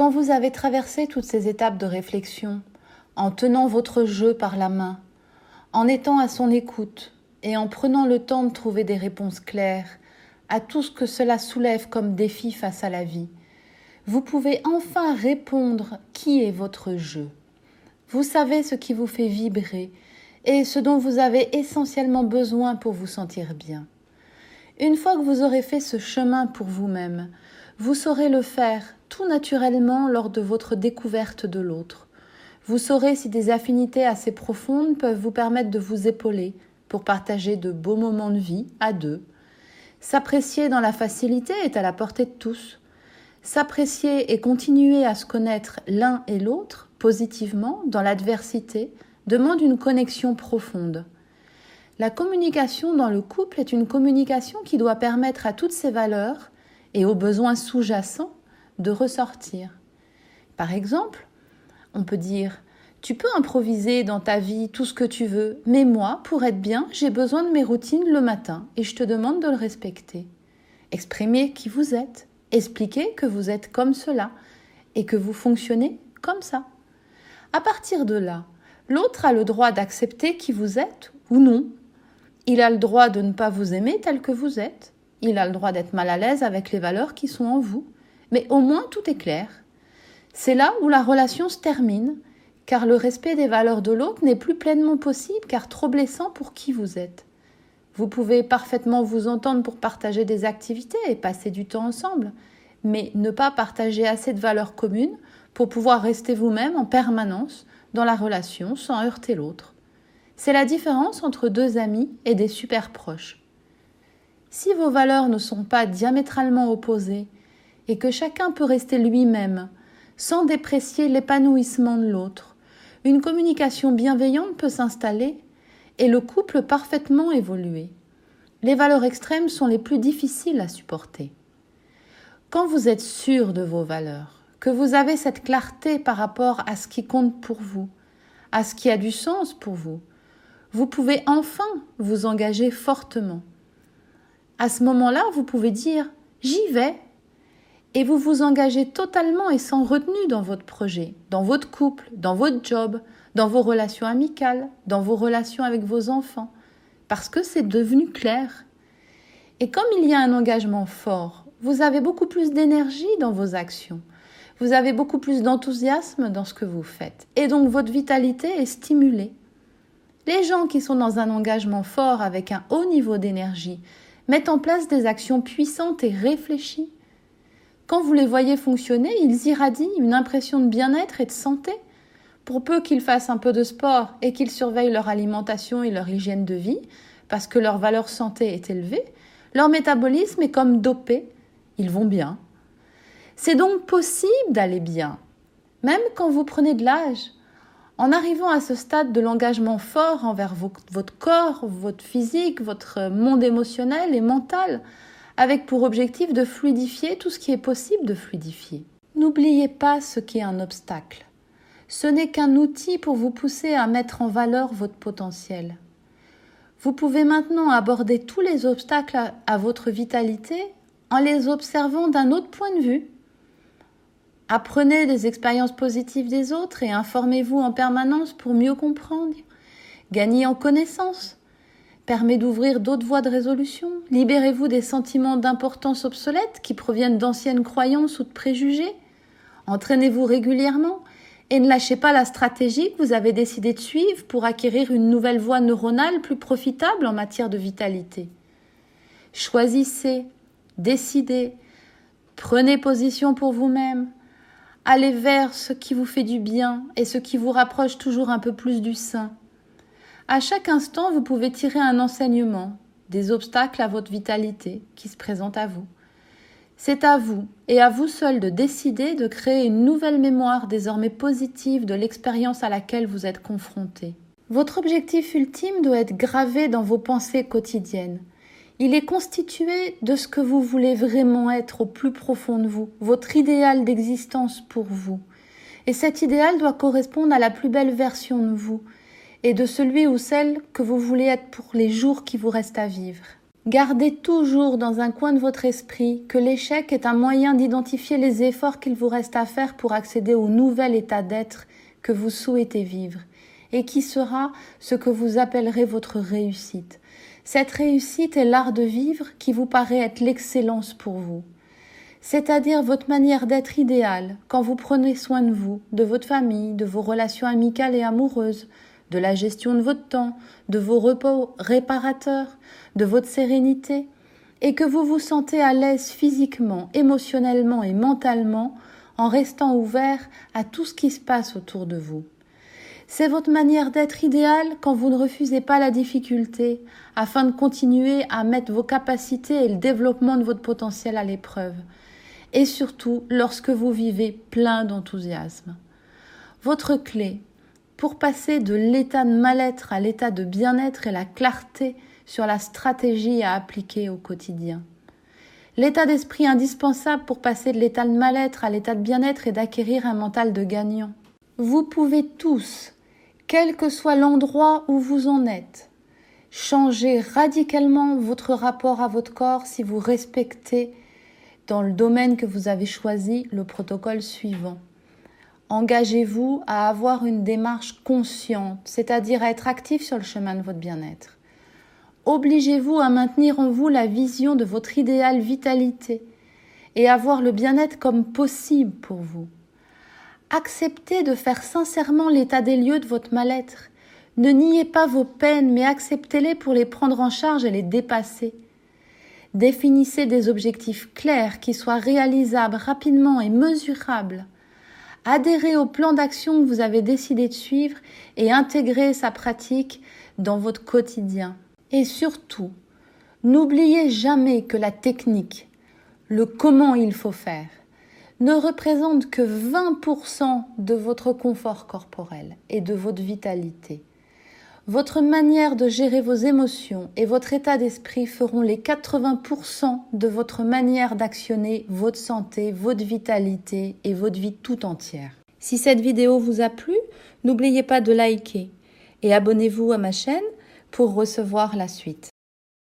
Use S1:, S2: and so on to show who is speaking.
S1: Quand vous avez traversé toutes ces étapes de réflexion, en tenant votre jeu par la main, en étant à son écoute et en prenant le temps de trouver des réponses claires à tout ce que cela soulève comme défi face à la vie, vous pouvez enfin répondre qui est votre jeu. Vous savez ce qui vous fait vibrer et ce dont vous avez essentiellement besoin pour vous sentir bien. Une fois que vous aurez fait ce chemin pour vous-même, vous saurez le faire tout naturellement lors de votre découverte de l'autre. Vous saurez si des affinités assez profondes peuvent vous permettre de vous épauler pour partager de beaux moments de vie à deux. S'apprécier dans la facilité est à la portée de tous. S'apprécier et continuer à se connaître l'un et l'autre positivement dans l'adversité demande une connexion profonde. La communication dans le couple est une communication qui doit permettre à toutes ces valeurs et aux besoins sous-jacents de ressortir. Par exemple, on peut dire Tu peux improviser dans ta vie tout ce que tu veux, mais moi, pour être bien, j'ai besoin de mes routines le matin et je te demande de le respecter. Exprimez qui vous êtes, expliquez que vous êtes comme cela et que vous fonctionnez comme ça. À partir de là, L'autre a le droit d'accepter qui vous êtes ou non. Il a le droit de ne pas vous aimer tel que vous êtes. Il a le droit d'être mal à l'aise avec les valeurs qui sont en vous. Mais au moins tout est clair. C'est là où la relation se termine, car le respect des valeurs de l'autre n'est plus pleinement possible, car trop blessant pour qui vous êtes. Vous pouvez parfaitement vous entendre pour partager des activités et passer du temps ensemble, mais ne pas partager assez de valeurs communes pour pouvoir rester vous-même en permanence dans la relation sans heurter l'autre. C'est la différence entre deux amis et des super proches. Si vos valeurs ne sont pas diamétralement opposées et que chacun peut rester lui-même sans déprécier l'épanouissement de l'autre, une communication bienveillante peut s'installer et le couple parfaitement évoluer. Les valeurs extrêmes sont les plus difficiles à supporter. Quand vous êtes sûr de vos valeurs, que vous avez cette clarté par rapport à ce qui compte pour vous, à ce qui a du sens pour vous, vous pouvez enfin vous engager fortement. À ce moment-là, vous pouvez dire j'y vais et vous vous engagez totalement et sans retenue dans votre projet, dans votre couple, dans votre job, dans vos relations amicales, dans vos relations avec vos enfants, parce que c'est devenu clair. Et comme il y a un engagement fort, vous avez beaucoup plus d'énergie dans vos actions vous avez beaucoup plus d'enthousiasme dans ce que vous faites. Et donc votre vitalité est stimulée. Les gens qui sont dans un engagement fort avec un haut niveau d'énergie mettent en place des actions puissantes et réfléchies. Quand vous les voyez fonctionner, ils irradient une impression de bien-être et de santé. Pour peu qu'ils fassent un peu de sport et qu'ils surveillent leur alimentation et leur hygiène de vie, parce que leur valeur santé est élevée, leur métabolisme est comme dopé. Ils vont bien, c'est donc possible d'aller bien, même quand vous prenez de l'âge. En arrivant à ce stade de l'engagement fort envers votre corps, votre physique, votre monde émotionnel et mental, avec pour objectif de fluidifier tout ce qui est possible de fluidifier. N'oubliez pas ce qui est un obstacle. Ce n'est qu'un outil pour vous pousser à mettre en valeur votre potentiel. Vous pouvez maintenant aborder tous les obstacles à, votre vitalité en les observant d'un autre point de vue Apprenez des expériences positives des autres et informez-vous en permanence pour mieux comprendre. Gagnez en connaissances. Permet d'ouvrir d'autres voies de résolution. Libérez-vous des sentiments d'importance obsolètes qui proviennent d'anciennes croyances ou de préjugés. Entraînez-vous régulièrement et ne lâchez pas la stratégie que vous avez décidé de suivre pour acquérir une nouvelle voie neuronale plus profitable en matière de vitalité. Choisissez, décidez, prenez position pour vous-même, Allez vers ce qui vous fait du bien et ce qui vous rapproche toujours un peu plus du saint. À chaque instant, vous pouvez tirer un enseignement, des obstacles à votre vitalité qui se présentent à vous. C'est à vous et à vous seul de décider de créer une nouvelle mémoire désormais positive de l'expérience à laquelle vous êtes confronté. Votre objectif ultime doit être gravé dans vos pensées quotidiennes. Il est constitué de ce que vous voulez vraiment être au plus profond de vous, votre idéal d'existence pour vous. Et cet idéal doit correspondre à la plus belle version de vous et de celui ou celle que vous voulez être pour les jours qui vous restent à vivre. Gardez toujours dans un coin de votre esprit que l'échec est un moyen d'identifier les efforts qu'il vous reste à faire pour accéder au nouvel état d'être que vous souhaitez vivre et qui sera ce que vous appellerez votre réussite. Cette réussite est l'art de vivre qui vous paraît être l'excellence pour vous. C'est-à-dire votre manière d'être idéale quand vous prenez soin de vous, de votre famille, de vos relations amicales et amoureuses, de la gestion de votre temps, de vos repos réparateurs, de votre sérénité, et que vous vous sentez à l'aise physiquement, émotionnellement et mentalement en restant ouvert à tout ce qui se passe autour de vous. C'est votre manière d'être idéale quand vous ne refusez pas la difficulté afin de continuer à mettre vos capacités et le développement de votre potentiel à l'épreuve. Et surtout lorsque vous vivez plein d'enthousiasme. Votre clé pour passer de l'état de mal-être à l'état de bien-être est la clarté sur la stratégie à appliquer au quotidien. L'état d'esprit indispensable pour passer de l'état de mal-être à l'état de bien-être est d'acquérir un mental de gagnant. Vous pouvez tous quel que soit l'endroit où vous en êtes. Changez radicalement votre rapport à votre corps si vous respectez dans le domaine que vous avez choisi le protocole suivant. Engagez-vous à avoir une démarche consciente, c'est-à-dire à être actif sur le chemin de votre bien-être. Obligez-vous à maintenir en vous la vision de votre idéal vitalité et à voir le bien-être comme possible pour vous. Acceptez de faire sincèrement l'état des lieux de votre mal-être. Ne niez pas vos peines, mais acceptez-les pour les prendre en charge et les dépasser. Définissez des objectifs clairs qui soient réalisables rapidement et mesurables. Adhérez au plan d'action que vous avez décidé de suivre et intégrez sa pratique dans votre quotidien. Et surtout, n'oubliez jamais que la technique, le comment il faut faire, ne représente que 20% de votre confort corporel et de votre vitalité. Votre manière de gérer vos émotions et votre état d'esprit feront les 80% de votre manière d'actionner votre santé, votre vitalité et votre vie tout entière. Si cette vidéo vous a plu, n'oubliez pas de liker et abonnez-vous à ma chaîne pour recevoir la suite.